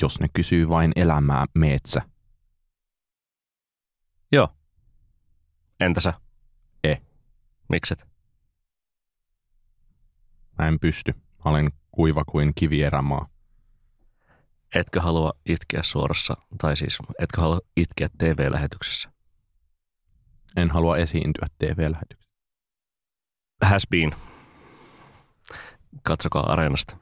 Jos ne kysyy vain elämää, meetsä. Joo. Entä sä? Ei. Mikset? Mä en pysty. Mä olen kuiva kuin kivierämaa. Etkö halua itkeä suorassa, tai siis etkö halua itkeä TV-lähetyksessä? En halua esiintyä TV-lähetyksessä. Has been. Katsokaa Areenasta.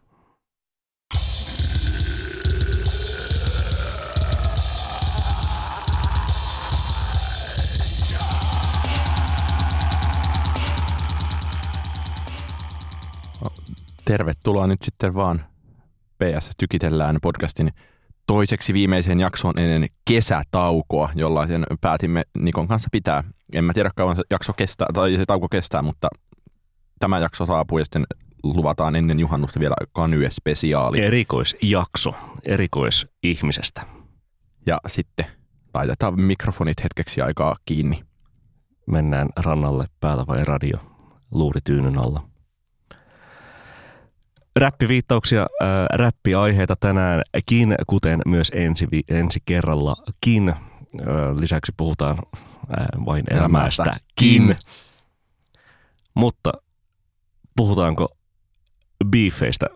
Tervetuloa nyt sitten vaan PS Tykitellään podcastin toiseksi viimeiseen jaksoon ennen kesätaukoa, jollaisen päätimme Nikon kanssa pitää. En mä tiedä kauan se jakso kestää, tai se tauko kestää, mutta tämä jakso saapuu ja sitten luvataan ennen juhannusta vielä Kanye-spesiaali. Erikoisjakso, erikoisihmisestä. Ja sitten laitetaan mikrofonit hetkeksi aikaa kiinni. Mennään rannalle päällä vai radio, luuri tyynyn alla. Räppiviittauksia, äh, räppiaiheita tänäänkin, kuten myös ensi, ensi kerrallakin. Äh, lisäksi puhutaan äh, vain elämästäkin. Elämästäkin. Mutta puhutaanko biifeistä?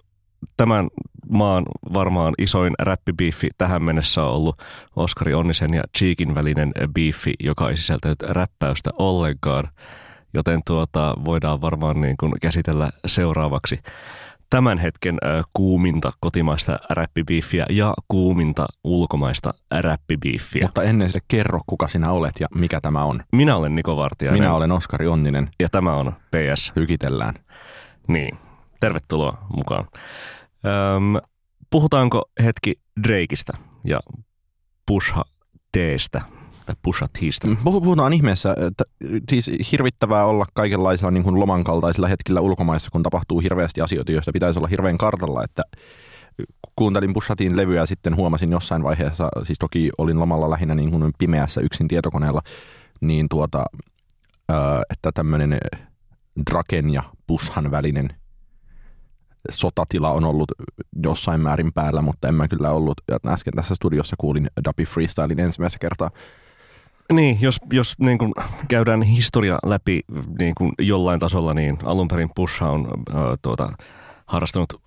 Tämän maan varmaan isoin räppibiifi tähän mennessä on ollut Oskari Onnisen ja Cheekin välinen biifi, joka ei sisältänyt räppäystä ollenkaan. Joten tuota, voidaan varmaan niin kuin käsitellä seuraavaksi tämän hetken kuuminta kotimaista räppibiiffiä ja kuuminta ulkomaista räppibiiffiä. Mutta ennen sitä kerro, kuka sinä olet ja mikä tämä on. Minä olen Niko Vartijainen Minä olen Oskari Onninen. ja tämä on PS. Hykitellään. Niin, tervetuloa mukaan. Öm, puhutaanko hetki Drakeista ja Pusha Tstä tai Pusha Tistä? Puh- Puhutaan ihmeessä, että siis hirvittävää olla kaikenlaisilla niin kuin loman kaltaisilla hetkillä ulkomaissa, kun tapahtuu hirveästi asioita, joista pitäisi olla hirveän kartalla, että kuuntelin Pushatin levyä ja sitten huomasin jossain vaiheessa, siis toki olin lomalla lähinnä niin kuin pimeässä yksin tietokoneella, niin tuota, ö, että tämmöinen Draken ja Pushan välinen sotatila on ollut jossain määrin päällä, mutta en mä kyllä ollut. Äsken tässä studiossa kuulin Dappy Freestylin ensimmäistä kertaa. Niin, jos, jos niin kuin käydään historia läpi niin kuin jollain tasolla, niin alun perin Pusha on äh, tuota, harrastanut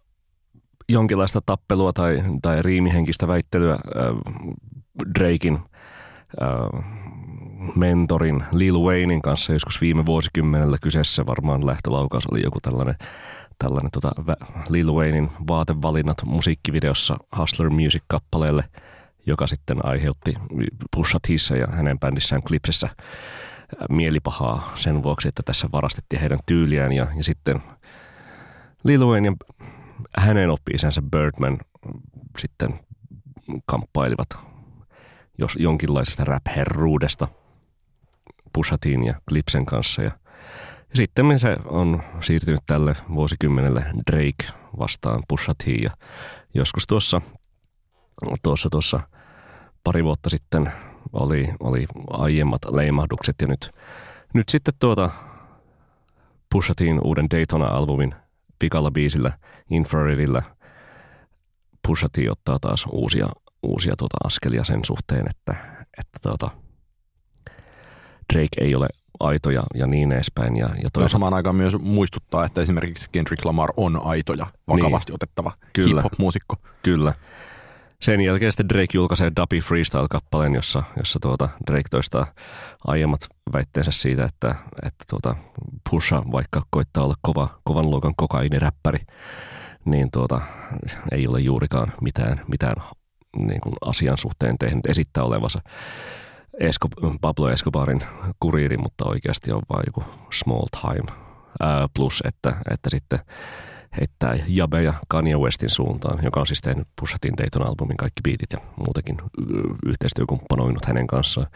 jonkinlaista tappelua tai, tai riimihenkistä väittelyä äh, Drakein äh, mentorin Lil Waynein kanssa joskus viime vuosikymmenellä kyseessä. Varmaan lähtölaukaus oli joku tällainen, tällainen tota, Lil Waynein vaatevalinnat musiikkivideossa Hustler Music-kappaleelle, joka sitten aiheutti Pusha Tissa ja hänen bändissään Clipsessä äh, mielipahaa sen vuoksi, että tässä varastettiin heidän tyyliään ja, ja sitten Lil Wayne ja hänen oppi-isänsä Birdman sitten kamppailivat jos jonkinlaisesta rap-herruudesta Pushatin ja Clipsen kanssa. Ja, ja sitten se on siirtynyt tälle vuosikymmenelle Drake vastaan Pushatiin ja joskus tuossa, tuossa, tuossa pari vuotta sitten oli, oli aiemmat leimahdukset ja nyt, nyt sitten tuota Pushatin uuden Daytona-albumin pikalla biisillä Infraredillä Pusha T ottaa taas uusia, uusia tuota askelia sen suhteen, että, että tuota, Drake ei ole aito ja, ja niin edespäin. Ja, ja No, toisaalta, samaan aikaan myös muistuttaa, että esimerkiksi Kendrick Lamar on aito ja vakavasti niin. otettava Kyllä. hip-hop-muusikko. kyllä. Sen jälkeen sitten Drake julkaisee Duppy Freestyle-kappaleen, jossa, jossa tuota Drake toistaa aiemmat väitteensä siitä, että, että tuota Pusha, vaikka koittaa olla kova, kovan luokan kokainiräppäri, niin tuota, ei ole juurikaan mitään, mitään niin kuin asian suhteen tehnyt esittää olevansa Esco, Pablo Escobarin kuriiri, mutta oikeasti on vain joku small time. Ää, plus, että, että sitten heittää Jabe ja Kanye Westin suuntaan, joka on siis tehnyt Pushatin Dayton-albumin kaikki biitit ja muutenkin yhteistyökumppanoinut hänen kanssaan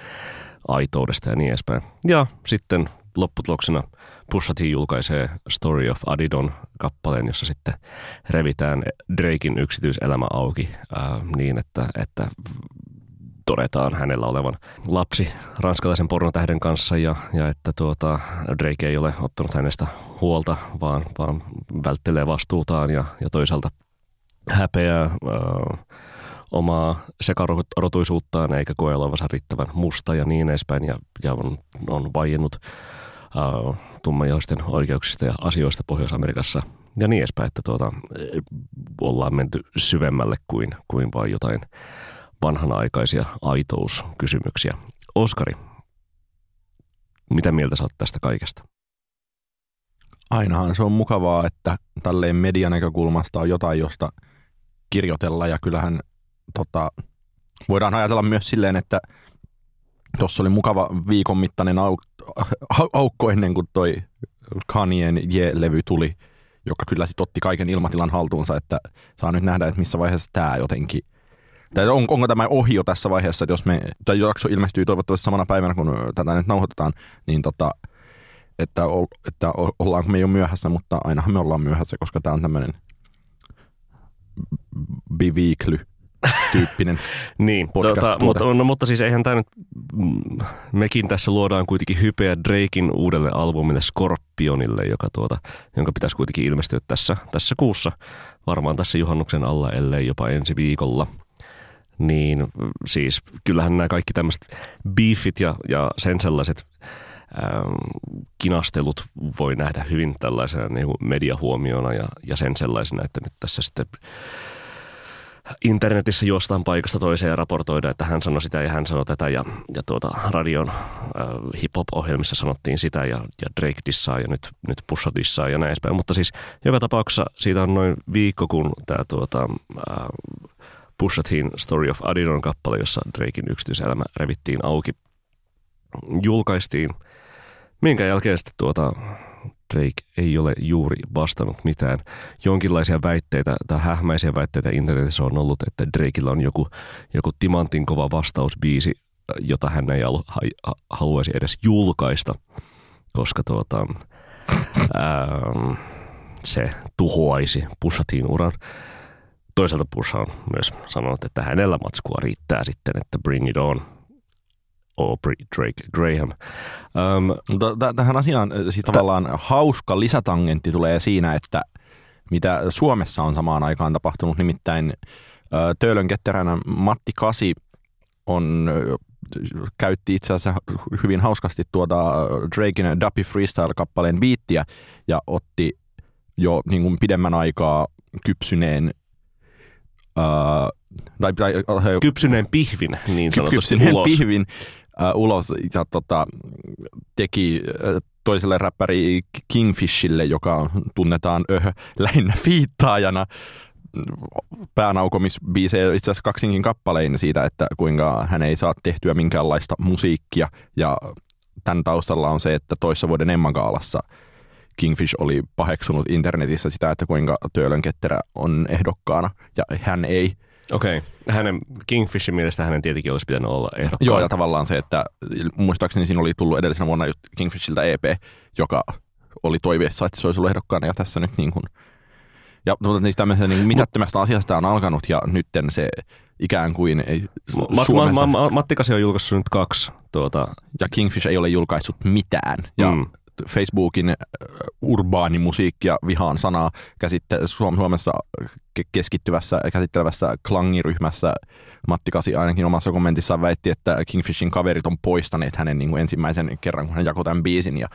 aitoudesta ja niin edespäin. Ja sitten lopputuloksena Pusha T julkaisee Story of Adidon kappaleen, jossa sitten revitään Drakein yksityiselämä auki ää, niin, että, että todetaan hänellä olevan lapsi ranskalaisen pornotähden kanssa ja, ja että tuota, Drake ei ole ottanut hänestä huolta, vaan, vaan välttelee vastuutaan ja, ja toisaalta häpeää äh, omaa sekarotuisuuttaan eikä koe olevansa riittävän musta ja niin edespäin ja, ja on, on vaiennut tummajoisten oikeuksista ja asioista Pohjois-Amerikassa ja niin edespäin, että tuota, ollaan menty syvemmälle kuin, kuin vain jotain vanhanaikaisia aitouskysymyksiä. Oskari, mitä mieltä oot tästä kaikesta? Ainahan se on mukavaa, että tälleen median näkökulmasta on jotain, josta kirjoitella ja kyllähän tota, voidaan ajatella myös silleen, että tuossa oli mukava viikon mittainen au- aukko ennen kuin toi Kanyen Je-levy tuli, joka kyllä sitten otti kaiken ilmatilan haltuunsa, että saa nyt nähdä, että missä vaiheessa tämä jotenkin tai on, onko tämä ohi jo tässä vaiheessa, että jos me, tai jakso ilmestyy toivottavasti samana päivänä, kun tätä nyt nauhoitetaan, niin tota, että, että ollaanko me jo myöhässä, mutta ainahan me ollaan myöhässä, koska tämä on tämmöinen biviikly tyyppinen niin, tota, mutta, no, mutta siis eihän tämä nyt, mm, mekin tässä luodaan kuitenkin hypeä Drakein uudelle albumille Scorpionille, joka tuota, jonka pitäisi kuitenkin ilmestyä tässä, tässä kuussa, varmaan tässä juhannuksen alla, ellei jopa ensi viikolla. Niin siis kyllähän nämä kaikki tämmöiset beefit ja, ja sen sellaiset ähm, kinastelut voi nähdä hyvin tällaisena niin mediahuomiona ja, ja sen sellaisena, että nyt tässä sitten internetissä juostaan paikasta toiseen ja raportoida, että hän sanoi sitä ja hän sanoi tätä ja, ja tuota, radion äh, hip-hop-ohjelmissa sanottiin sitä ja, ja Drake dissaa ja nyt, nyt Pusha dissaa ja näin edespäin. Mutta siis joka tapauksessa siitä on noin viikko, kun tämä tuota, äh, Pusha Teen Story of Adidon kappale, jossa Drakein yksityiselämä revittiin auki, julkaistiin, minkä jälkeen sitten tuota, Drake ei ole juuri vastannut mitään. Jonkinlaisia väitteitä tai hähmäisiä väitteitä internetissä on ollut, että Drakeilla on joku, joku timantin kova vastausbiisi, jota hän ei alu, ha, haluaisi edes julkaista, koska tuota, ää, se tuhoaisi Pushatin uran. Toisaalta Pusha on myös sanonut, että hänellä matskua riittää sitten, että bring it on – Aubrey Drake Graham. Um, tähän asiaan siis tavallaan hauska lisätangentti tulee siinä, että mitä Suomessa on samaan aikaan tapahtunut, nimittäin Töölön ketteränä Matti Kasi on käytti itse asiassa hyvin hauskasti tuota Drakein Duppy Freestyle-kappaleen biittiä ja otti jo niin kuin pidemmän aikaa kypsyneen Uh, tai, tai, kypsyneen pihvin niin sanotusti kypsyneen ulos. pihvin uh, ulos ja tota, teki uh, toiselle räppäri Kingfishille, joka tunnetaan öh, lähinnä fiittaajana päänaukomisbiisejä itse asiassa kaksinkin kappalein siitä, että kuinka hän ei saa tehtyä minkäänlaista musiikkia. Ja tämän taustalla on se, että toissa vuoden Emmagaalassa Kingfish oli paheksunut internetissä sitä, että kuinka Töölön ketterä on ehdokkaana ja hän ei – Okei. Okay. Hänen Kingfishin mielestä hänen tietenkin olisi pitänyt olla ehdokkaan. Joo, ja tavallaan se, että muistaakseni siinä oli tullut edellisenä vuonna Kingfishiltä EP, joka oli toiveessa, että se olisi ollut ehdokkaana, ja tässä nyt niin kuin ja mutta niistä tämmöisestä niin mitättömästä asiasta on alkanut ja nyt se ikään kuin ei Mat, ma, ma, Matti Kasi on julkaissut nyt kaksi. Tuota... Ja Kingfish ei ole julkaissut mitään. Ja mm. Facebookin urbaanimusiikkia vihaan sanaa käsitte- Suomessa keskittyvässä käsittelevässä klangiryhmässä Matti Kasi ainakin omassa kommentissaan väitti, että Kingfishin kaverit on poistaneet hänen niin kuin ensimmäisen kerran, kun hän jakoi tämän biisin. Ja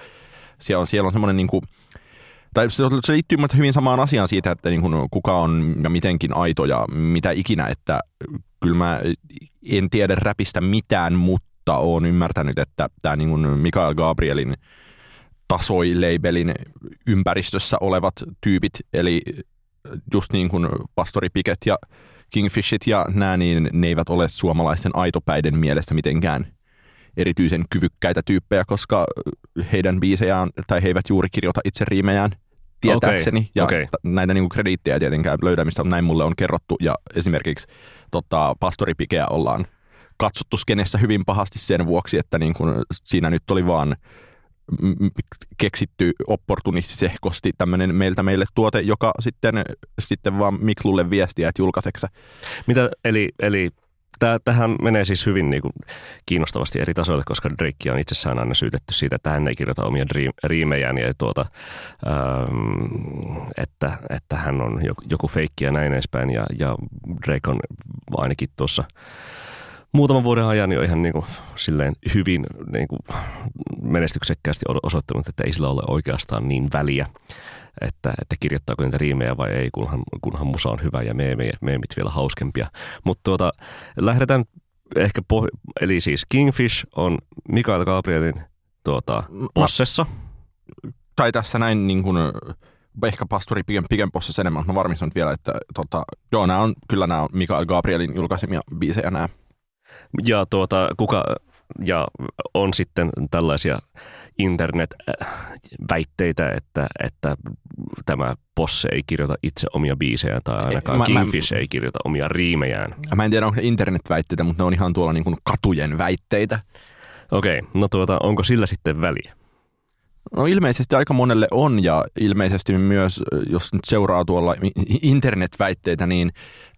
siellä on, siellä on semmoinen niin kuin, tai se, se liittyy hyvin samaan asiaan siitä, että niin kuin kuka on ja mitenkin aito ja mitä ikinä, että kyllä mä en tiedä räpistä mitään, mutta olen ymmärtänyt, että tämä niin kuin Mikael Gabrielin tasoi-labelin ympäristössä olevat tyypit, eli just niin kuin Pastori Piket ja Kingfishit ja nämä, niin ne eivät ole suomalaisten aitopäiden mielestä mitenkään erityisen kyvykkäitä tyyppejä, koska heidän biisejään, tai he eivät juuri kirjoita itse riimejään tietääkseni. Okay, ja okay. näitä niin kuin krediittejä tietenkään löydämistä näin mulle on kerrottu. Ja esimerkiksi tota, Pastori Pikeä ollaan katsottu skenessä hyvin pahasti sen vuoksi, että niin kuin siinä nyt oli vaan keksitty opportunistisesti tämmöinen meiltä meille tuote, joka sitten, sitten vaan Miklulle viestiä, että julkaiseksi. Mitä, eli, eli tähän menee siis hyvin niin kuin, kiinnostavasti eri tasoille, koska Drake on itsessään aina syytetty siitä, että hän ei kirjoita omia riimejään ja tuota, ähm, että, että hän on joku, joku feikki ja näin edespäin. Ja, ja Drake on ainakin tuossa muutaman vuoden ajan jo ihan niin kuin, silleen hyvin niin kuin, menestyksekkäästi osoittanut, että ei sillä ole oikeastaan niin väliä, että, että kirjoittaako niitä riimejä vai ei, kunhan, kunhan musa on hyvä ja meemit, meemit vielä hauskempia. Mutta tuota, lähdetään ehkä, poh- eli siis Kingfish on Mikael Gabrielin tuota, possessa. tai tässä näin niin kuin, ehkä pastori piken, piken possessa enemmän, mutta mä varmistan vielä, että tota, joo, nämä on, kyllä nämä on Mikael Gabrielin julkaisemia biisejä nämä. Ja tuota, kuka, ja on sitten tällaisia internet-väitteitä, että, että tämä Posse ei kirjoita itse omia biisejä tai ainakaan mä, Kingfish mä, ei kirjoita omia riimejään. Mä en tiedä, onko ne internet-väitteitä, mutta ne on ihan tuolla niin kuin katujen väitteitä. Okei, okay, no tuota, onko sillä sitten väliä? No ilmeisesti aika monelle on ja ilmeisesti myös, jos nyt seuraa tuolla internet-väitteitä, niin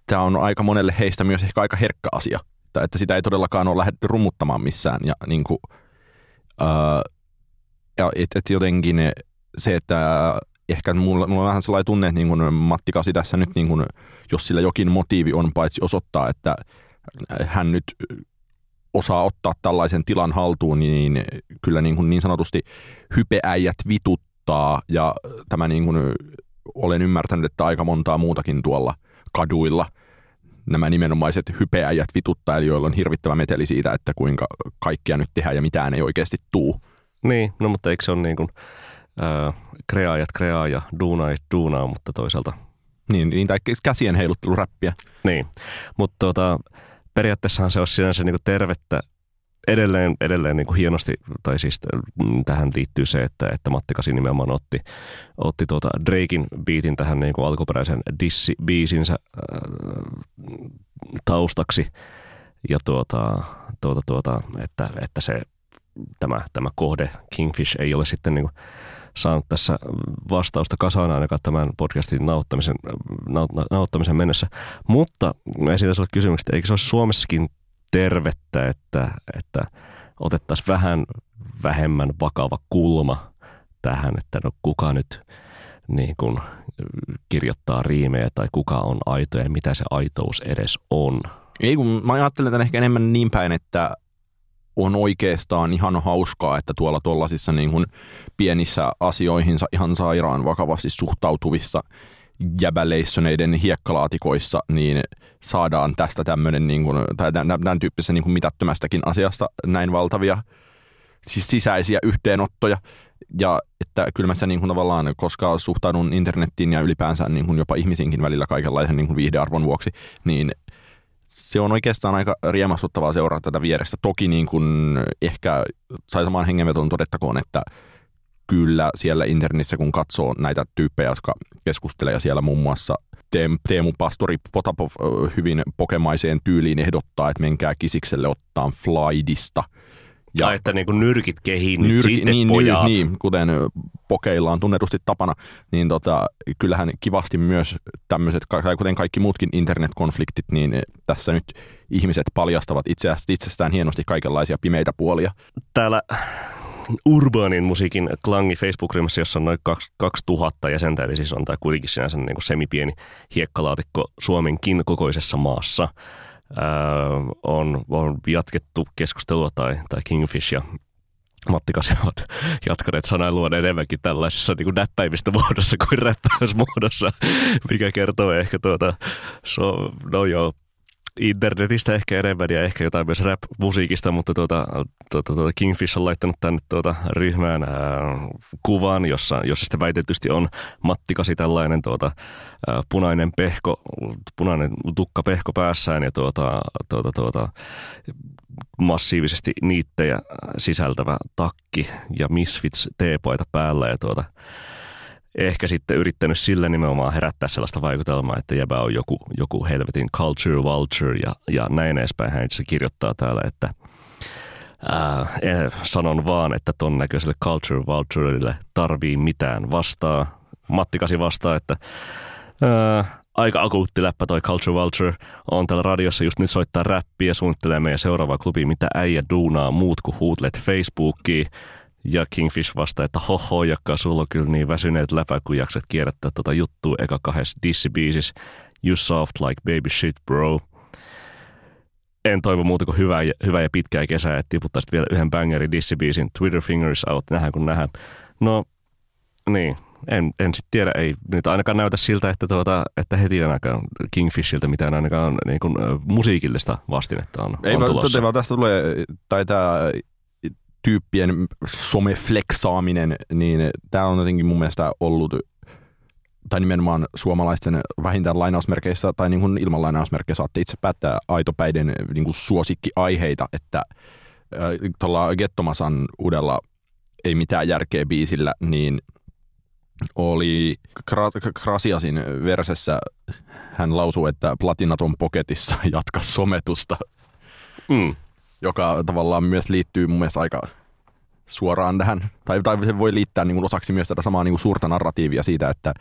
tämä on aika monelle heistä myös ehkä aika herkkä asia. Että sitä ei todellakaan ole lähdetty rummuttamaan missään. Ja niin kuin, uh, ja et, et jotenkin se, että ehkä mulla, mulla on vähän sellainen tunne, että niin kuin Matti Kasi tässä nyt, niin kuin, jos sillä jokin motiivi on, paitsi osoittaa, että hän nyt osaa ottaa tällaisen tilan haltuun, niin kyllä niin, kuin niin sanotusti hypeäijät vituttaa ja tämä niin kuin, olen ymmärtänyt, että aika montaa muutakin tuolla kaduilla nämä nimenomaiset hypeäijät vituttaa, eli joilla on hirvittävä meteli siitä, että kuinka kaikkia nyt tehdään ja mitään ei oikeasti tuu. Niin, no mutta eikö se ole niin kuin, äh, kreaajat kreaa ja duunaajat duunaa, mutta toisaalta... Niin, niin tai käsien heilutteluräppiä. Niin, mutta tota, periaatteessahan se olisi sinänsä niin kuin tervettä edelleen, edelleen niin kuin hienosti, tai siis tähän liittyy se, että, että Matti Kasi nimenomaan otti, otti tuota Drakein biitin tähän niin kuin alkuperäisen dissi-biisinsä äh, taustaksi, ja tuota, tuota, tuota, että, että se tämä, tämä kohde Kingfish ei ole sitten niin kuin saanut tässä vastausta kasaan ainakaan tämän podcastin nauttamisen, naut, nauttamisen mennessä. Mutta mä esitän sinulle kysymyksen, että eikö se ole Suomessakin tervettä, että, että otettaisiin vähän vähemmän vakava kulma tähän, että no kuka nyt niin kuin kirjoittaa riimejä tai kuka on aito ja mitä se aitous edes on. Ei kun mä ajattelen tämän ehkä enemmän niin päin, että on oikeastaan ihan hauskaa, että tuolla tuollaisissa niin kuin pienissä asioihinsa ihan sairaan vakavasti suhtautuvissa jäbäleissöneiden hiekkalaatikoissa, niin saadaan tästä tämmöinen, niin kuin, tai tämän, tyyppisessä niin kuin mitättömästäkin asiasta näin valtavia siis sisäisiä yhteenottoja. Ja että kyllä mä se niin kuin tavallaan, koska suhtaudun internettiin ja ylipäänsä niin kuin jopa ihmisinkin välillä kaikenlaisen niin kuin viihdearvon vuoksi, niin se on oikeastaan aika riemastuttavaa seurata tätä vierestä. Toki niin kuin ehkä sai samaan hengenveton todettakoon, että kyllä siellä internetissä, kun katsoo näitä tyyppejä, jotka keskustelee siellä muun muassa Teemu Pastori Potapov hyvin pokemaiseen tyyliin ehdottaa, että menkää kisikselle ottaa Flydista – ja että niin kuin nyrkit kehiin nyrki, sitten niin, pojat. Niin, kuten pokeilla on tunnetusti tapana, niin tota, kyllähän kivasti myös tämmöiset, kuten kaikki muutkin internetkonfliktit, niin tässä nyt ihmiset paljastavat itseästä, itsestään hienosti kaikenlaisia pimeitä puolia. Täällä urbaanin musiikin klangi Facebook-ryhmässä, jossa on noin 2000 jäsentä, eli siis on tämä kuitenkin sinänsä niin kuin semipieni hiekkalaatikko Suomenkin kokoisessa maassa – on, on jatkettu keskustelua tai, tai Kingfish ja Matti Kasi ovat jatkaneet sanailua enemmänkin tällaisessa niin kuin näppäimistä muodossa kuin räppäysmuodossa, mikä kertoo ehkä tuota, so, no joo, internetistä ehkä enemmän ja ehkä jotain myös rap-musiikista, mutta tuota, tuota, tuota Kingfish on laittanut tänne tuota ryhmään ää, kuvan, jossa, jossa sitten väitetysti on Mattikasi tällainen tuota, ää, punainen pehko, punainen tukka pehko päässään ja tuota, tuota, tuota, massiivisesti niittejä sisältävä takki ja Misfits teepaita päällä ja tuota, ehkä sitten yrittänyt sillä nimenomaan herättää sellaista vaikutelmaa, että jäbä on joku, joku helvetin culture vulture ja, ja näin edespäin. Hän itse kirjoittaa täällä, että ää, eh, sanon vaan, että ton näköiselle culture vulturelle tarvii mitään vastaa. Matti Kasi vastaa, että ää, aika akuutti läppä toi Culture Vulture. On täällä radiossa just nyt soittaa räppiä suunnittelee meidän seuraavaa klubi, mitä äijä duunaa muut kuin huutlet Facebookiin. Ja Kingfish vastaa, että hoho, joka sulla on kyllä niin väsyneet läpä, kun jaksat kierrättää tota juttua eka kahdessa dissibiisissä. You soft like baby shit, bro. En toivo muuta kuin hyvää ja, hyvää ja pitkää kesää, että tiputtaisit vielä yhden bangerin dissibiisin. Twitter fingers out, nähdään kun nähdään. No, niin, en, en sitten tiedä, ei nyt ainakaan näytä siltä, että, tuota, että heti ainakaan Kingfishiltä mitään ainakaan niin kuin, musiikillista vastinetta on, Ei on vaan, tulossa. totta, vaan tästä tulee, tai tämä tyyppien somefleksaaminen, niin tämä on jotenkin mun mielestä ollut, tai nimenomaan suomalaisten vähintään lainausmerkeissä tai niin kuin ilman lainausmerkkejä saatte itse päättää aitopäiden niin kuin suosikkiaiheita, että tuolla Gettomasan uudella ei mitään järkeä biisillä, niin oli Kra- Krasiasin versessä, hän lausuu, että platinaton poketissa jatka sometusta, Mm. Joka tavallaan myös liittyy mun mielestä aika suoraan tähän, tai, tai se voi liittää niin kuin osaksi myös tätä samaa niin kuin suurta narratiivia siitä, että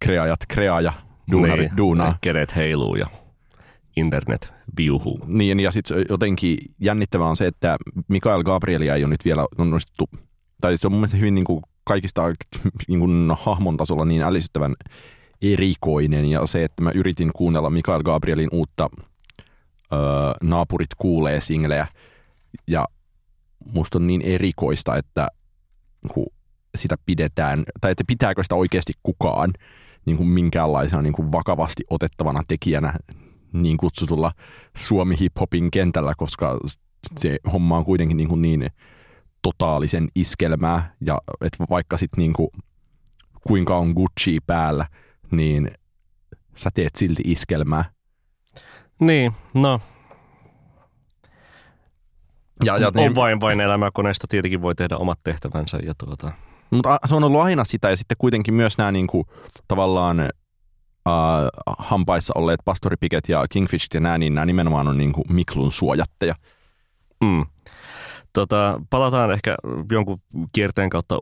kreajat kreaa ja duunarit niin, duunaa. Kereet heiluu ja internet viuhuu. Niin, ja sitten jotenkin jännittävää on se, että Mikael Gabrielia ei ole nyt vielä onnistuttu, tai se on mun mielestä hyvin niin kuin kaikista niin kuin hahmon tasolla niin ällistyttävän erikoinen, ja se, että mä yritin kuunnella Mikael Gabrielin uutta öö, Naapurit kuulee singlejä, ja musta on niin erikoista, että kun sitä pidetään, tai että pitääkö sitä oikeasti kukaan niin kuin minkäänlaisena niin kuin vakavasti otettavana tekijänä niin kutsutulla Suomi hip-hopin kentällä, koska se homma on kuitenkin niin, kuin niin totaalisen iskelmää, ja että vaikka sitten niin kuin, kuinka on Gucci päällä, niin sä teet silti iskelmää. Niin, no Ja, ja on niin, vain vain elämäkoneesta tietenkin voi tehdä omat tehtävänsä ja tuota, mutta se on ollut aina sitä, ja sitten kuitenkin myös nämä niin kuin, tavallaan äh, hampaissa olleet Pastori Piket ja Kingfishit ja nämä, niin nämä nimenomaan on niin kuin Miklun suojatteja. Mm. Tota, palataan ehkä jonkun kierteen kautta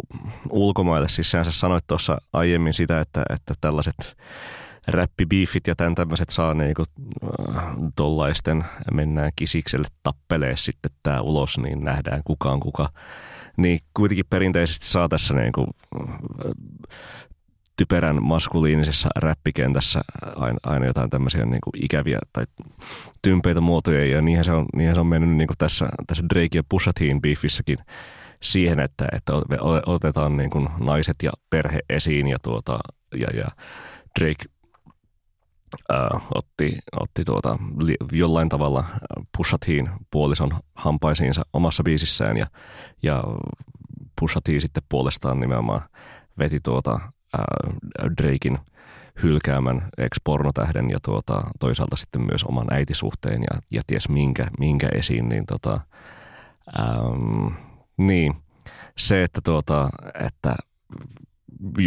ulkomaille. Siis sanoit tuossa aiemmin sitä, että, että tällaiset räppibiifit ja tämän tämmöiset saa niinku, äh, tollaisten mennään kisikselle tappelee sitten tää ulos, niin nähdään kuka on kuka. Niin kuitenkin perinteisesti saa tässä niinku, äh, typerän maskuliinisessa räppikentässä aina, aina jotain tämmöisiä niin kuin ikäviä tai tympeitä muotoja ja niinhän se on, niinhän se on mennyt niin kuin tässä, tässä Drake ja Pusha T:in beefissäkin siihen, että, että otetaan niin kuin naiset ja perhe esiin ja, tuota, ja, ja Drake ää, otti, otti tuota, li, jollain tavalla Pusha T:in puolison hampaisiinsa omassa biisissään ja, ja Pusha T sitten puolestaan nimenomaan veti tuota ää, Drakein hylkäämän ex-pornotähden ja tuota, toisaalta sitten myös oman äitisuhteen ja, ja ties minkä, minkä esiin, niin tota, äm, niin, se, että, tuota, että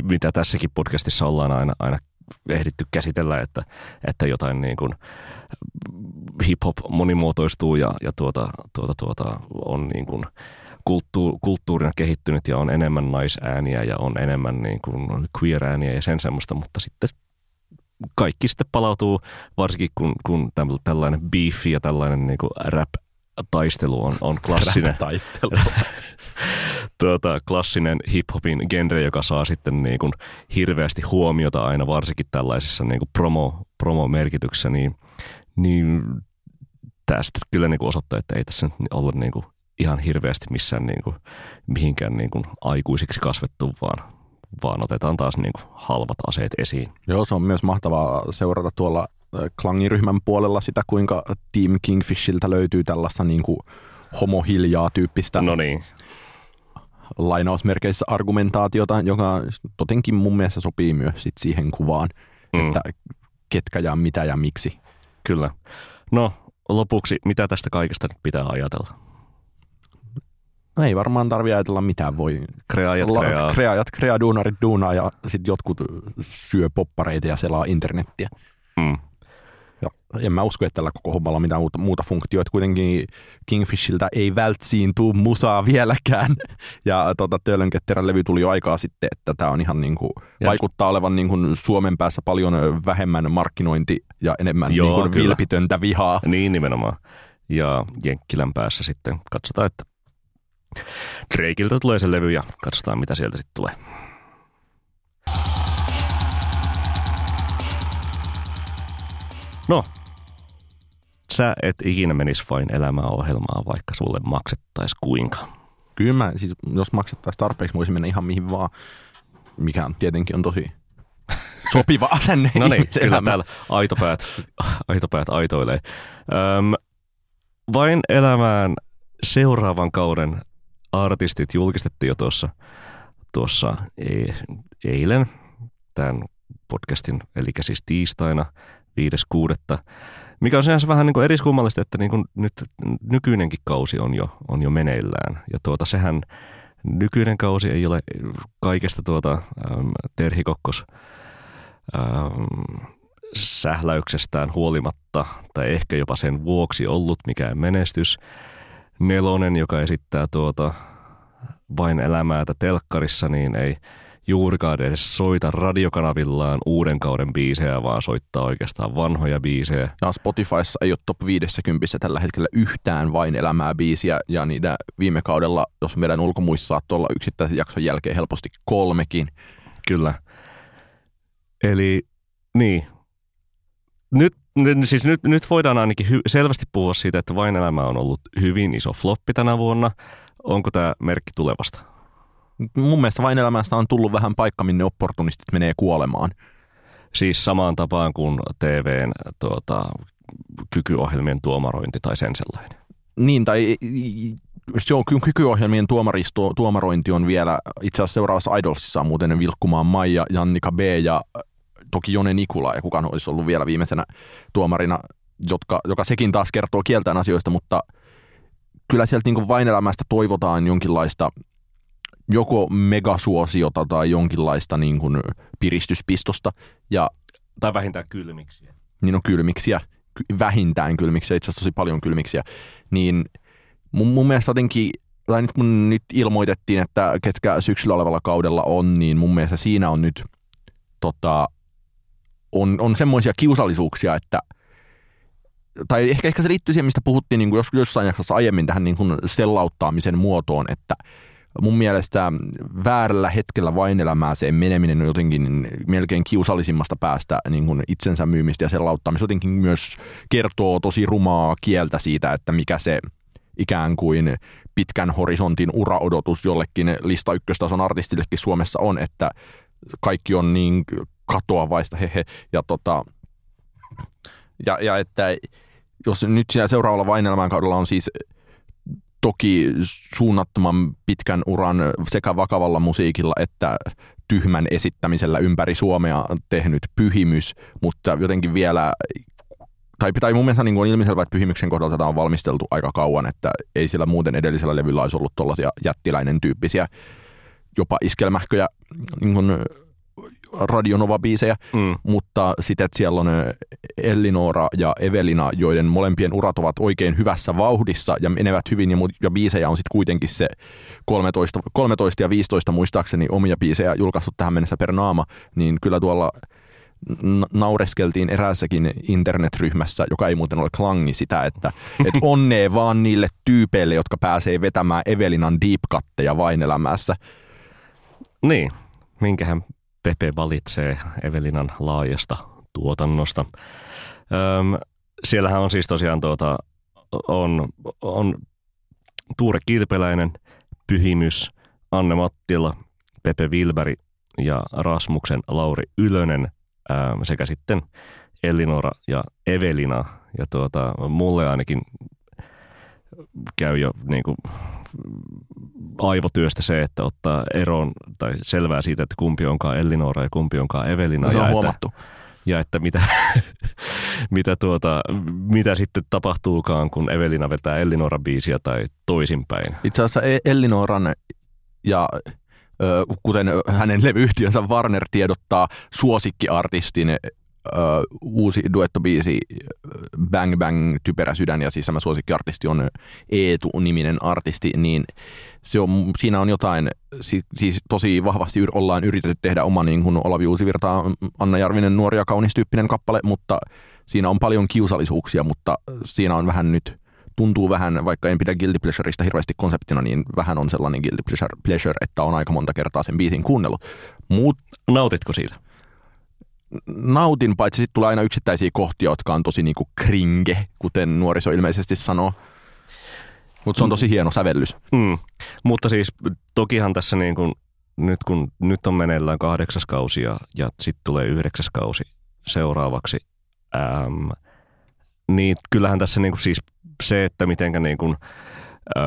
mitä tässäkin podcastissa ollaan aina, aina ehditty käsitellä, että, että jotain niin kuin hip-hop monimuotoistuu ja, ja tuota, tuota, tuota, on niin kuin kulttuur, kulttuurina kehittynyt ja on enemmän naisääniä ja on enemmän niin kuin queer-ääniä ja sen semmoista, mutta sitten kaikki sitten palautuu, varsinkin kun, kun tällainen beefi ja tällainen niin kuin rap-taistelu on, on klassinen. taistelu. tuota, klassinen hip-hopin genre, joka saa sitten niin kuin hirveästi huomiota aina, varsinkin tällaisessa niin kuin promo, promo-merkityksessä, niin, niin tästä kyllä niin kuin osoittaa, että ei tässä olla niin kuin ihan hirveästi missään niin kuin, mihinkään niin kuin aikuisiksi kasvettu, vaan, vaan otetaan taas niin kuin halvat aseet esiin. Joo, se on myös mahtavaa seurata tuolla klangiryhmän puolella sitä, kuinka Team Kingfishiltä löytyy tällaista niin kuin homohiljaa tyyppistä no niin. Lainausmerkeissä argumentaatiota, joka totenkin mun mielestä sopii myös sit siihen kuvaan, mm. että ketkä ja mitä ja miksi. Kyllä. No lopuksi, mitä tästä kaikesta nyt pitää ajatella? No ei varmaan tarvi ajatella mitään. Voi kreaa. kreaajat kreaa, duunarit duunaa ja sitten jotkut syö poppareita ja selaa internettiä. Mm. Ja en mä usko, että tällä koko hommalla on mitään muuta, muuta funktioita. Kuitenkin Kingfishiltä ei vältsiin tuu musaa vieläkään. Ja tota, Töölönketterän levy tuli jo aikaa sitten, että tämä on ihan niin kuin, vaikuttaa olevan niin kuin Suomen päässä paljon vähemmän markkinointi ja enemmän Joo, niin kuin kyllä. vilpitöntä vihaa. Niin nimenomaan. Ja Jenkkilän päässä sitten katsotaan, että Drakeilta tulee se levy ja katsotaan, mitä sieltä sitten tulee. No, sä et ikinä menisi vain elämää ohjelmaa, vaikka sulle maksettaisiin kuinka. Kyllä mä, siis jos maksettaisiin tarpeeksi, voisin mennä ihan mihin vaan, mikä on, tietenkin on tosi sopiva asenne. No niin, kyllä täällä aitopäät, aitopäät aitoilee. Öm, vain elämään seuraavan kauden artistit julkistettiin jo tuossa, tuossa e- eilen tämän podcastin, eli siis tiistaina 5.6. Mikä on sinänsä vähän niin kuin eriskummallista, että niin kuin nyt nykyinenkin kausi on jo, on jo meneillään. Ja tuota, sehän nykyinen kausi ei ole kaikesta tuota äm, Terhi Kokkos äm, sähläyksestään huolimatta, tai ehkä jopa sen vuoksi ollut mikään menestys. Nelonen, joka esittää tuota vain elämäätä telkkarissa, niin ei juurikaan edes soita radiokanavillaan uuden kauden biisejä, vaan soittaa oikeastaan vanhoja biisejä. Ja Spotifyssa ei ole top 50 tällä hetkellä yhtään vain elämää biisiä, ja niitä viime kaudella, jos meidän ulkomuissa saattoi olla yksittäisen jakson jälkeen helposti kolmekin. Kyllä. Eli niin. Nyt, siis nyt, nyt voidaan ainakin hy, selvästi puhua siitä, että vain elämä on ollut hyvin iso floppi tänä vuonna. Onko tämä merkki tulevasta? Mun mielestä vain elämästä on tullut vähän paikka, minne opportunistit menee kuolemaan. Siis samaan tapaan kuin TVn tuota, kykyohjelmien tuomarointi tai sen sellainen. Niin, tai se on, kykyohjelmien tuomaristo, tuomarointi on vielä, itse asiassa seuraavassa Idolsissa on muuten vilkkumaan Maija, Jannika B ja toki Jone Nikula ja kukaan olisi ollut vielä viimeisenä tuomarina, jotka, joka sekin taas kertoo kieltään asioista, mutta kyllä sieltä niin vain elämästä toivotaan jonkinlaista joko megasuosiota tai jonkinlaista niin kuin piristyspistosta ja Tai vähintään kylmiksiä. niin on kylmiksiä, vähintään kylmiksiä, itse asiassa tosi paljon kylmiksiä, niin mun, mun mielestä jotenkin, tai nyt kun nyt ilmoitettiin, että ketkä syksyllä olevalla kaudella on, niin mun mielestä siinä on nyt tota, on, on semmoisia kiusallisuuksia, että tai ehkä, ehkä se liittyy siihen, mistä puhuttiin niin kuin jos, jossain jaksossa aiemmin tähän niin kuin sellauttaamisen muotoon, että mun mielestä väärällä hetkellä vain elämääseen meneminen on jotenkin melkein kiusallisimmasta päästä niin kuin itsensä myymistä ja sellauttamista jotenkin myös kertoo tosi rumaa kieltä siitä, että mikä se ikään kuin pitkän horisontin uraodotus jollekin lista ykköstason artistillekin Suomessa on, että kaikki on niin katoavaista hehe ja tota, ja, ja että jos nyt siellä seuraavalla vain elämän kaudella on siis toki suunnattoman pitkän uran sekä vakavalla musiikilla että tyhmän esittämisellä ympäri Suomea tehnyt pyhimys, mutta jotenkin vielä tai, tai mun mielestä niin on että pyhimyksen kohdalla tätä on valmisteltu aika kauan, että ei sillä muuten edellisellä levyllä olisi ollut tuollaisia jättiläinen tyyppisiä jopa iskelmähköjä niin radionova-biisejä, Mm. mutta sitten että siellä on Ellinora ja Evelina, joiden molempien urat ovat oikein hyvässä vauhdissa ja menevät hyvin, ja, mu- ja biisejä on sitten kuitenkin se 13, 13 ja 15 muistaakseni omia biisejä julkaistu tähän mennessä per naama, niin kyllä tuolla naureskeltiin eräässäkin internetryhmässä, joka ei muuten ole klangi sitä, että et onnee vaan niille tyypeille, jotka pääsee vetämään Evelinan deep vain elämässä. Niin, minkähän Pepe valitsee Evelinan laajasta tuotannosta. Öm, siellähän on siis tosiaan tuota, on, on Tuure Kilpeläinen, Pyhimys, Anne Mattila, Pepe Vilberi ja Rasmuksen Lauri Ylönen äm, sekä sitten Elinora ja Evelina. Ja tuota, mulle ainakin käy jo niin kuin, aivotyöstä se, että ottaa eroon tai selvää siitä, että kumpi onkaan Elinora ja kumpi onkaan Evelina. No, se ja on että, huomattu. ja että mitä, mitä, tuota, mitä sitten tapahtuukaan, kun Evelina vetää Elinora-biisiä tai toisinpäin. Itse asiassa Ellinoran ja kuten hänen levyyhtiönsä Warner tiedottaa suosikkiartistin ö, uusi duettobiisi Bang Bang Typerä sydän ja siis tämä suosikkiartisti on Eetu-niminen artisti, niin se on, siinä on jotain, siis tosi vahvasti ollaan yritetty tehdä oma niin kuin Olavi Uusivirta, Anna Jarvinen nuori ja kaunis tyyppinen kappale, mutta siinä on paljon kiusallisuuksia, mutta siinä on vähän nyt tuntuu vähän, vaikka en pidä Guilty Pleasureista hirveästi konseptina, niin vähän on sellainen Guilty Pleasure, pleasure että on aika monta kertaa sen biisin kuunnellut. Mut, Nautitko siitä? Nautin, paitsi sitten tulee aina yksittäisiä kohtia, jotka on tosi niinku kringe, kuten nuoriso ilmeisesti sanoo. Mutta se on tosi hieno sävellys. Mm. Mutta siis tokihan tässä niin kun, nyt kun nyt on meneillään kahdeksas kausi ja, ja sitten tulee yhdeksäs kausi seuraavaksi, äm, niin kyllähän tässä niin siis se, että mitenkä niin kuin, Öö,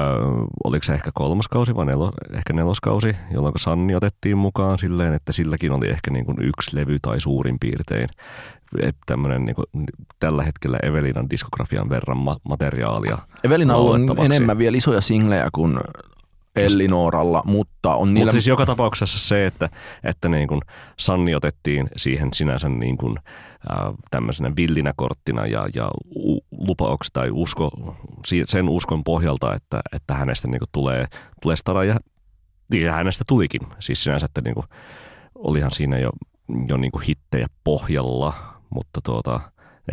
oliko se ehkä kolmas kausi vai nelo, ehkä neloskausi, jolloin Sanni otettiin mukaan silleen, että silläkin oli ehkä niin kuin yksi levy tai suurin piirtein tämmöinen niin kuin, tällä hetkellä Evelinan diskografian verran ma- materiaalia. Evelina on enemmän vielä isoja singlejä kuin Ellinooralla, mutta on niillä... Mutta siis joka tapauksessa se, että, että niin kuin Sanni otettiin siihen sinänsä niin kuin, äh, tämmöisenä villinä korttina ja, ja lupauksi tai usko, sen uskon pohjalta, että, että hänestä niin kuin tulee, tulee stara ja, ja hänestä tulikin. Siis sinänsä, että niin kuin, olihan siinä jo, jo niin kuin hittejä pohjalla, mutta tuota,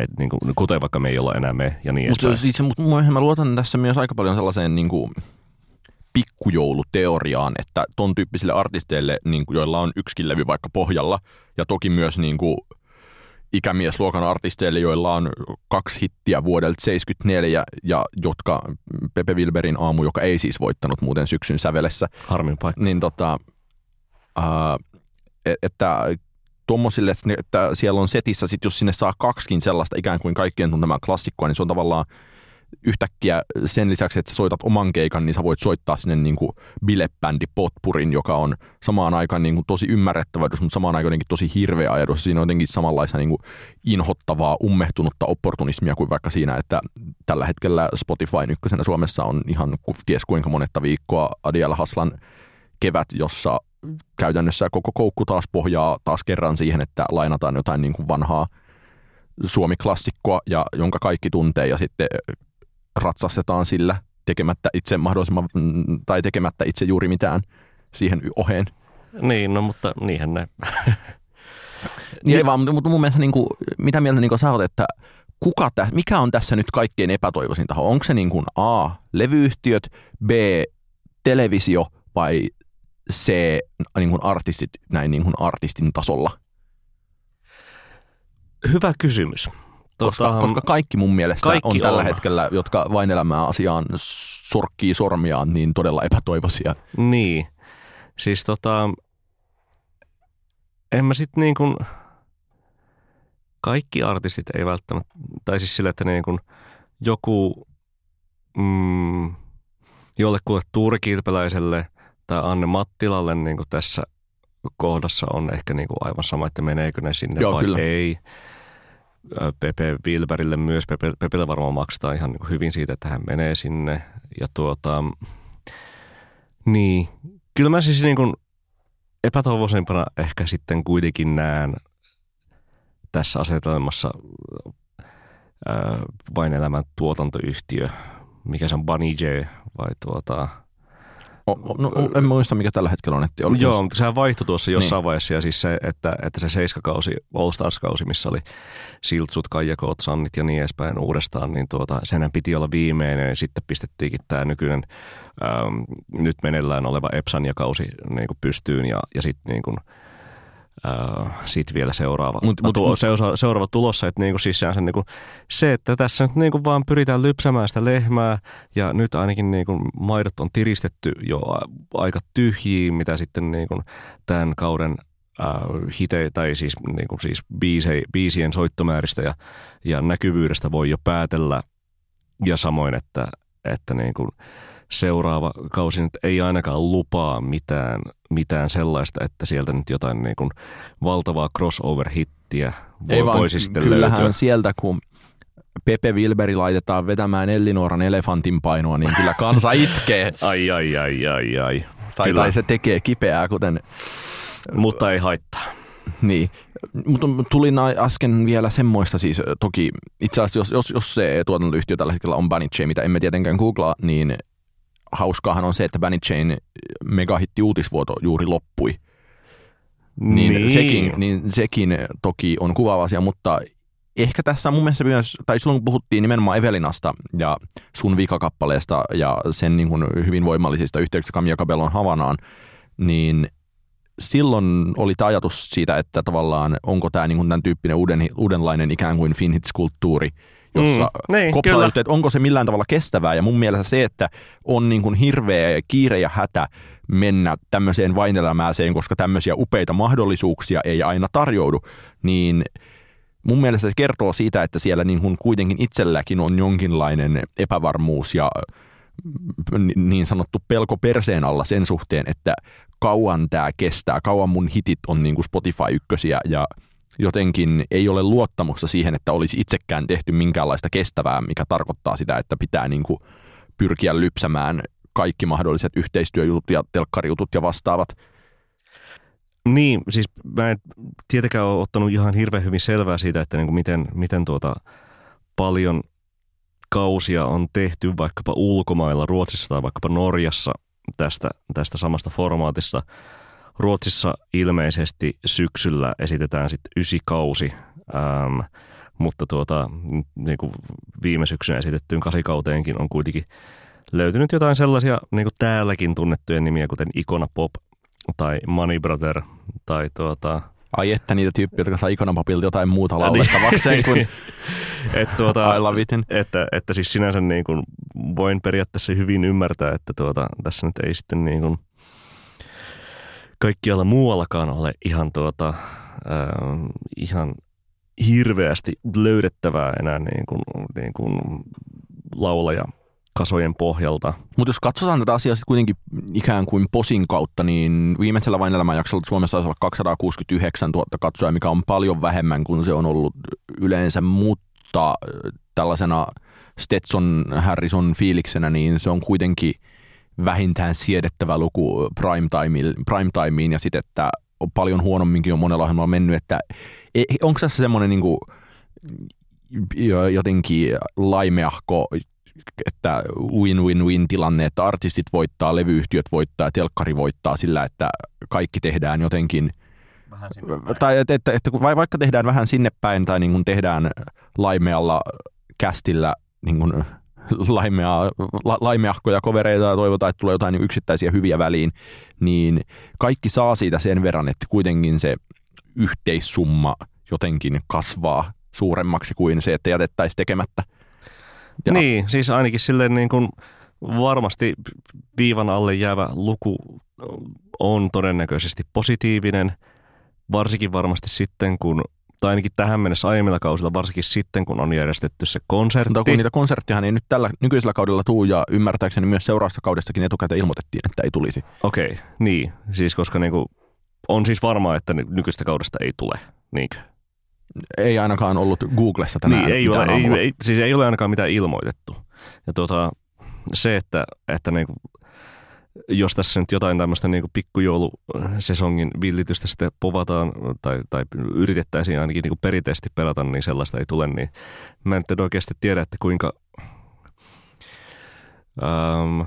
et niin kuin, kuten vaikka me ei olla enää me ja niin Mutta siis, mut, mä luotan tässä myös aika paljon sellaiseen niin kuin, pikkujouluteoriaan, että ton tyyppisille artisteille, niin kuin, joilla on yksikin levy vaikka pohjalla, ja toki myös niin kuin, ikämiesluokan artisteille, joilla on kaksi hittiä vuodelta 74 ja jotka Pepe Wilberin aamu, joka ei siis voittanut muuten syksyn sävelessä. Harmin paikka. Niin tota, äh, että tuommoisille, että siellä on setissä, sit jos sinne saa kaksikin sellaista ikään kuin kaikkien tuntemaa klassikkoa, niin se on tavallaan yhtäkkiä sen lisäksi, että sä soitat oman keikan, niin sä voit soittaa sinne niin kuin bilebändi potpurin, joka on samaan aikaan niin kuin tosi ymmärrettävä mutta samaan aikaan tosi hirveä ajatus. Siinä on jotenkin samanlaista niin kuin inhottavaa, ummehtunutta opportunismia kuin vaikka siinä, että tällä hetkellä Spotify ykkösenä Suomessa on ihan ties kuinka monetta viikkoa Adiel Haslan kevät, jossa käytännössä koko koukku taas pohjaa taas kerran siihen, että lainataan jotain niin kuin vanhaa Suomi-klassikkoa, ja jonka kaikki tuntee, ja sitten ratsastetaan sillä tekemättä itse mahdollisimman, tai tekemättä itse juuri mitään siihen oheen. Niin, no mutta niinhän ne. niin, ei vaan, mutta mun mielestä niin kuin, mitä mieltä niin kuin sä oot, että kuka tä, mikä on tässä nyt kaikkein epätoivoisin taho? Onko se niin kuin A, levyyhtiöt, B, televisio vai C, niin kuin artistit näin niin kuin artistin tasolla? Hyvä kysymys. Koska, tota, koska kaikki mun mielestä kaikki on tällä on. hetkellä, jotka vain elämää asiaan sorkkii sormiaan, niin todella epätoivoisia. Niin. Siis tota, en mä sit niin kuin, kaikki artistit ei välttämättä, tai siis sille, että niin kuin joku mm, jollekulle Tuuri Kilpeläiselle tai Anne Mattilalle niin kuin tässä kohdassa on ehkä niin kuin aivan sama, että meneekö ne sinne Joo, vai kyllä. ei. Pepe Wilberille myös. Pepe, Pepelle varmaan maksetaan ihan niin hyvin siitä, että hän menee sinne. Ja tuota, niin, kyllä mä siis niin epätoivoisempana ehkä sitten kuitenkin näen tässä asetelmassa ää, vain elämän tuotantoyhtiö, mikä se on Bunny J vai tuota, O, no, en muista, mikä tällä hetkellä on. Että oli Joo, mutta sehän vaihtui tuossa jossain niin. vaiheessa ja siis se, että, että se seiskakausi, All Stars-kausi, missä oli Siltsut, Kaijakoot, Sannit ja niin edespäin uudestaan, niin tuota, senhän piti olla viimeinen ja sitten pistettiinkin tämä nykyinen ähm, nyt meneillään oleva Epsania-kausi niin kuin pystyyn ja, ja sitten niin kuin, Uh, sitten vielä seuraava, mut, mut, tuo, seuraava, seuraava tulossa. Että niinku siis se, niinku, se, että tässä nyt niinku vaan pyritään lypsämään sitä lehmää ja nyt ainakin niinku maidot on tiristetty jo aika tyhjiin, mitä sitten niinku tämän kauden uh, hite, tai siis, niinku, siis biise, biisien soittomääristä ja, ja näkyvyydestä voi jo päätellä. Ja samoin, että, että niinku, seuraava kausi nyt ei ainakaan lupaa mitään, mitään sellaista, että sieltä nyt jotain niin kuin valtavaa crossover-hittiä voi, ei vaan, sitten kyllähän löytyä. sieltä, kun Pepe Wilberi laitetaan vetämään Ellinuoran elefantin painoa, niin kyllä kansa itkee. ai, ai, ai, ai, ai. Tai, tai se tekee kipeää, kuten... Mutta ei haittaa. Niin, mutta tuli äsken vielä semmoista siis, toki itse asiassa jos, jos, jos se tuotantoyhtiö tällä hetkellä on Banijay, mitä emme tietenkään googlaa, niin hauskaahan on se, että Banichain megahitti uutisvuoto juuri loppui. Niin, niin. Sekin, niin sekin toki on kuvaava asia, mutta ehkä tässä mun mielestä myös, tai silloin kun puhuttiin nimenomaan Evelinasta ja sun vikakappaleesta ja sen niin kuin hyvin voimallisista yhteyksistä Camilla Cabellon Havanaan, niin silloin oli tämä ajatus siitä, että tavallaan onko tämä niin kuin tämän tyyppinen uuden, uudenlainen ikään kuin finhits-kulttuuri, jossa mm, niin, että onko se millään tavalla kestävää. Ja mun mielestä se, että on niin kuin hirveä kiire ja hätä mennä tämmöiseen vainelämääseen, koska tämmöisiä upeita mahdollisuuksia ei aina tarjoudu, niin mun mielestä se kertoo siitä, että siellä niin kuin kuitenkin itselläkin on jonkinlainen epävarmuus ja niin sanottu pelko perseen alla sen suhteen, että kauan tämä kestää, kauan mun hitit on niin kuin Spotify ykkösiä ja jotenkin ei ole luottamusta siihen, että olisi itsekään tehty minkäänlaista kestävää, mikä tarkoittaa sitä, että pitää niin kuin pyrkiä lypsämään kaikki mahdolliset yhteistyöjutut ja telkkarijutut ja vastaavat. Niin, siis mä en tietenkään ole ottanut ihan hirveän hyvin selvää siitä, että niin kuin miten, miten tuota paljon kausia on tehty vaikkapa ulkomailla, Ruotsissa tai vaikkapa Norjassa tästä, tästä samasta formaatista. Ruotsissa ilmeisesti syksyllä esitetään sitten ysi kausi, ähm, mutta tuota, niin kuin viime syksynä esitettyyn kasikauteenkin on kuitenkin löytynyt jotain sellaisia niin kuin täälläkin tunnettuja nimiä, kuten Ikona Pop tai Money Brother tai tuota, Ai että niitä tyyppiä, jotka saa ikonapapilta jotain muuta laulettavakseen kuin et tuota, I love itin. Että, että siis sinänsä niin kuin voin periaatteessa hyvin ymmärtää, että tuota, tässä nyt ei sitten niin kuin kaikkialla muuallakaan ole ihan, tuota, äh, ihan hirveästi löydettävää enää niin kuin, niin kuin laulaja kasojen pohjalta. Mutta jos katsotaan tätä asiaa sitten kuitenkin ikään kuin posin kautta, niin viimeisellä vain jaksolla Suomessa taisi olla 269 000 katsoja, mikä on paljon vähemmän kuin se on ollut yleensä, mutta tällaisena Stetson Harrison fiiliksenä, niin se on kuitenkin vähintään siedettävä luku primetimeen ja sitten, että on paljon huonomminkin on monella ohjelmalla mennyt, että e, onko tässä semmoinen niin kuin, jotenkin laimeahko että win-win-win tilanne, että artistit voittaa, levyyhtiöt voittaa, telkkari voittaa sillä, että kaikki tehdään jotenkin tai että, että, että vaikka tehdään vähän sinne päin tai niin kuin tehdään laimealla kästillä niin kuin laimea, la, laimeahkoja kovereita ja toivotaan, että tulee jotain yksittäisiä hyviä väliin, niin kaikki saa siitä sen verran, että kuitenkin se yhteissumma jotenkin kasvaa suuremmaksi kuin se, että jätettäisiin tekemättä. Ja. Niin, siis ainakin silleen niin kuin varmasti viivan alle jäävä luku on todennäköisesti positiivinen, varsinkin varmasti sitten, kun tai ainakin tähän mennessä aiemmilla kausilla, varsinkin sitten, kun on järjestetty se konsertti. Mutta kun niitä konserttihan ei nyt tällä nykyisellä kaudella tuu, ja ymmärtääkseni myös seuraavasta kaudestakin etukäteen ilmoitettiin, että ei tulisi. Okei, okay, niin. Siis koska niinku, on siis varmaa, että nykyistä kaudesta ei tule, niinkö? ei ainakaan ollut Googlessa tänään niin, ei ole, ei, ei, siis ei ole ainakaan mitään ilmoitettu. Ja tuota, se, että, että niin kuin, jos tässä nyt jotain tämmöistä niin pikkujoulusesongin villitystä sitten povataan tai, tai yritettäisiin ainakin niin perinteisesti pelata, niin sellaista ei tule, niin mä en oikeasti tiedä, että kuinka, ähm,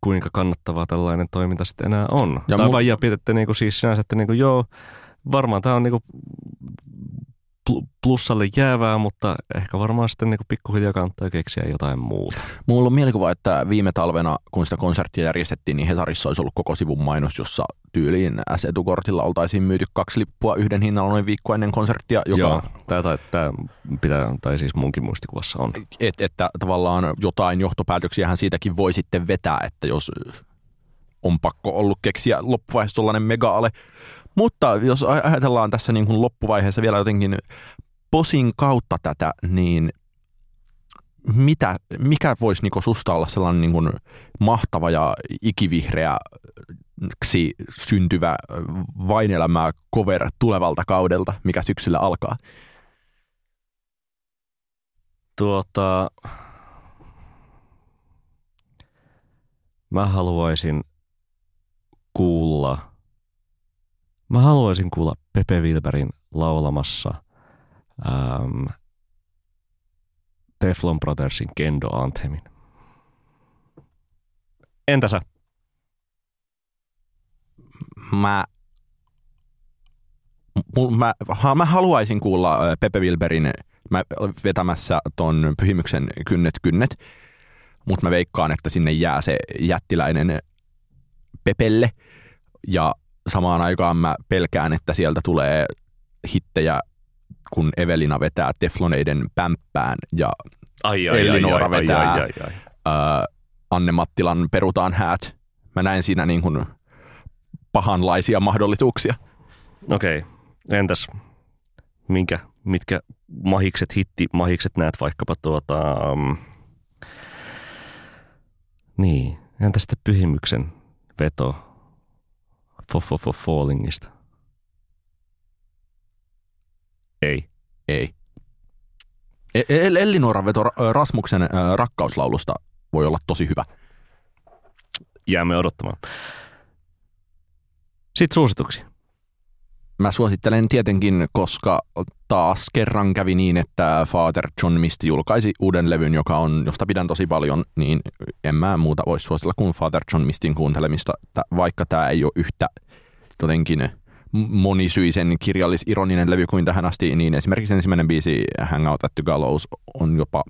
kuinka kannattavaa tällainen toiminta sitten enää on. Ja tai mu- vai ja pidätte niin kuin siis sinänsä, että niin kuin, joo, varmaan tämä on niin kuin plussalle jäävää, mutta ehkä varmaan sitten niin pikkuhiljaa kannattaa keksiä jotain muuta. Mulla on mielikuva, että viime talvena, kun sitä konserttia järjestettiin, niin Hesarissa olisi ollut koko sivun mainos, jossa tyyliin S-etukortilla oltaisiin myyty kaksi lippua yhden hinnalla noin viikko ennen konserttia. Joka... Joo, tämä, tämä, tämä pitää, tai siis munkin muistikuvassa on. Et, että tavallaan jotain johtopäätöksiä hän siitäkin voi sitten vetää, että jos on pakko ollut keksiä loppuvaiheessa tuollainen mega-ale mutta jos ajatellaan tässä niin kuin loppuvaiheessa vielä jotenkin posin kautta tätä, niin mitä, mikä voisi niin susta olla sellainen niin kuin mahtava ja ikivihreäksi syntyvä vainelämää cover tulevalta kaudelta, mikä syksyllä alkaa? Tuota, mä haluaisin kuulla Mä haluaisin kuulla Pepe Wilberin laulamassa ähm, Teflon Brothersin Kendo Anthemin. Entä sä? Mä, mä, mä haluaisin kuulla Pepe Wilberin mä vetämässä ton pyhimyksen kynnet kynnet, mutta mä veikkaan, että sinne jää se jättiläinen Pepelle ja samaan aikaan mä pelkään, että sieltä tulee hittejä, kun Evelina vetää Tefloneiden pämppään ja ai, ai, Ellinora ai, ai, vetää ai, ai, ai, ai. Äh, Anne Mattilan Perutaan häät. Mä näen siinä niin kuin pahanlaisia mahdollisuuksia. Okei, okay. entäs minkä, mitkä mahikset, hitti mahikset näet vaikkapa tuota... Um, niin, entä sitten pyhimyksen veto Fallingista? Ei. Ei. E-, e- Ellinora veto Rasmuksen rakkauslaulusta voi olla tosi hyvä. Jäämme odottamaan. Sitten suosituksia. Mä suosittelen tietenkin, koska taas kerran kävi niin, että Father John Misty julkaisi uuden levyn, joka on, josta pidän tosi paljon, niin en mä muuta voisi suositella kuin Father John Mistin kuuntelemista, vaikka tämä ei ole yhtä jotenkin monisyisen kirjallis-ironinen levy kuin tähän asti, niin esimerkiksi ensimmäinen biisi Hangout at the Gallows on jopa,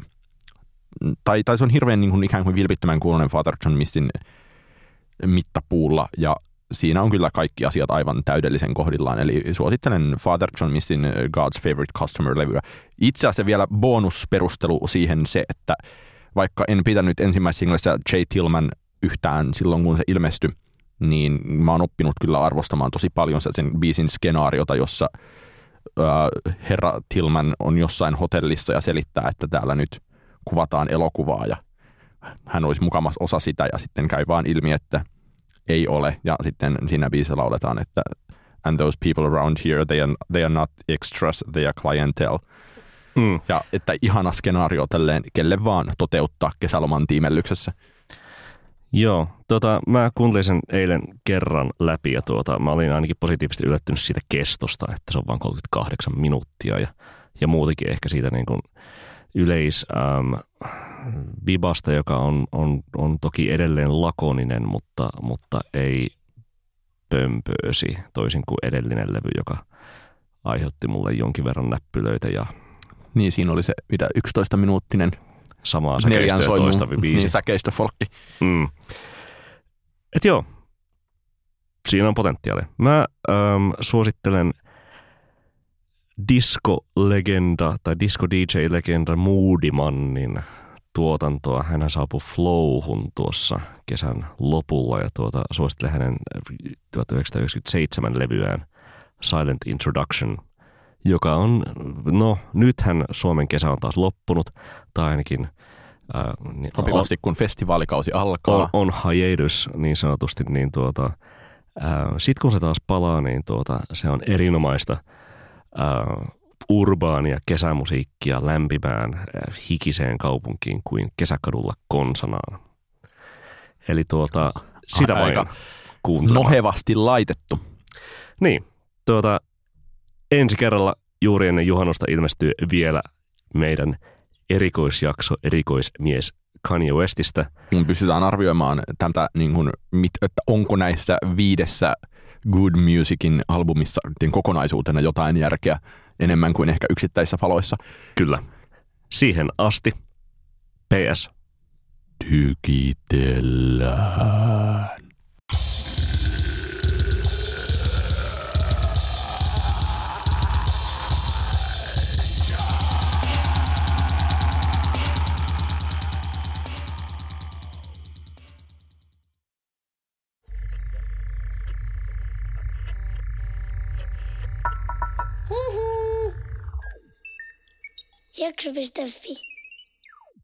tai, tai se on hirveän niin kuin, ikään kuin vilpittömän kuulonen Father John Mistin mittapuulla, ja siinä on kyllä kaikki asiat aivan täydellisen kohdillaan, eli suosittelen Father John Mistin God's Favorite Customer-levyä. Itse asiassa vielä bonusperustelu siihen se, että vaikka en pitänyt ensimmäisessä singlessä J. Tillman yhtään silloin, kun se ilmestyi, niin mä oon oppinut kyllä arvostamaan tosi paljon sen biisin skenaariota, jossa äh, herra Tillman on jossain hotellissa ja selittää, että täällä nyt kuvataan elokuvaa ja hän olisi mukamas osa sitä ja sitten käy vaan ilmi, että ei ole. Ja sitten siinä biisissä lauletaan, että and those people around here, they are, they are not extras, they are clientele. Mm. Ja että ihana skenaario tälleen, kelle vaan toteuttaa kesäloman tiimellyksessä. Joo, tota, mä kuuntelin sen eilen kerran läpi ja tuota, mä olin ainakin positiivisesti yllättynyt siitä kestosta, että se on vain 38 minuuttia ja, ja muutenkin ehkä siitä niin kuin yleis ähm, joka on, on, on toki edelleen lakoninen, mutta, mutta ei pömpöösi, toisin kuin edellinen levy, joka aiheutti mulle jonkin verran näppylöitä. Ja niin, siinä oli se mitä 11-minuuttinen samaa säkeistöä toista biisi. Niin, säkeistöfolkki. Mm. Et joo, siinä on potentiaalia. Mä ähm, suosittelen disco-legenda tai disco-DJ-legenda Moodimannin tuotantoa. Hän saapui Flowhun tuossa kesän lopulla ja tuota, suosittelen hänen 1997 levyään Silent Introduction, joka on, no nythän Suomen kesä on taas loppunut, tai ainakin Äh, niin Sopivasti, on, kun festivaalikausi alkaa. On, on hiatus niin sanotusti, niin tuota, äh, sitten kun se taas palaa, niin tuota, se on erinomaista äh, urbaania kesämusiikkia lämpimään äh, hikiseen kaupunkiin kuin kesäkadulla konsanaan. Eli tuota, sitä vain kuuntelemaan. Nohevasti laitettu. Niin, tuota, ensi kerralla juuri ennen juhannosta ilmestyy vielä meidän erikoisjakso erikoismies Kanye Westistä. Pystytään arvioimaan tätä, niin kuin, mit, että onko näissä viidessä Good Musicin albumissa kokonaisuutena jotain järkeä enemmän kuin ehkä yksittäisissä faloissa. Kyllä. Siihen asti. PS. Tykitellään. Jakso.fi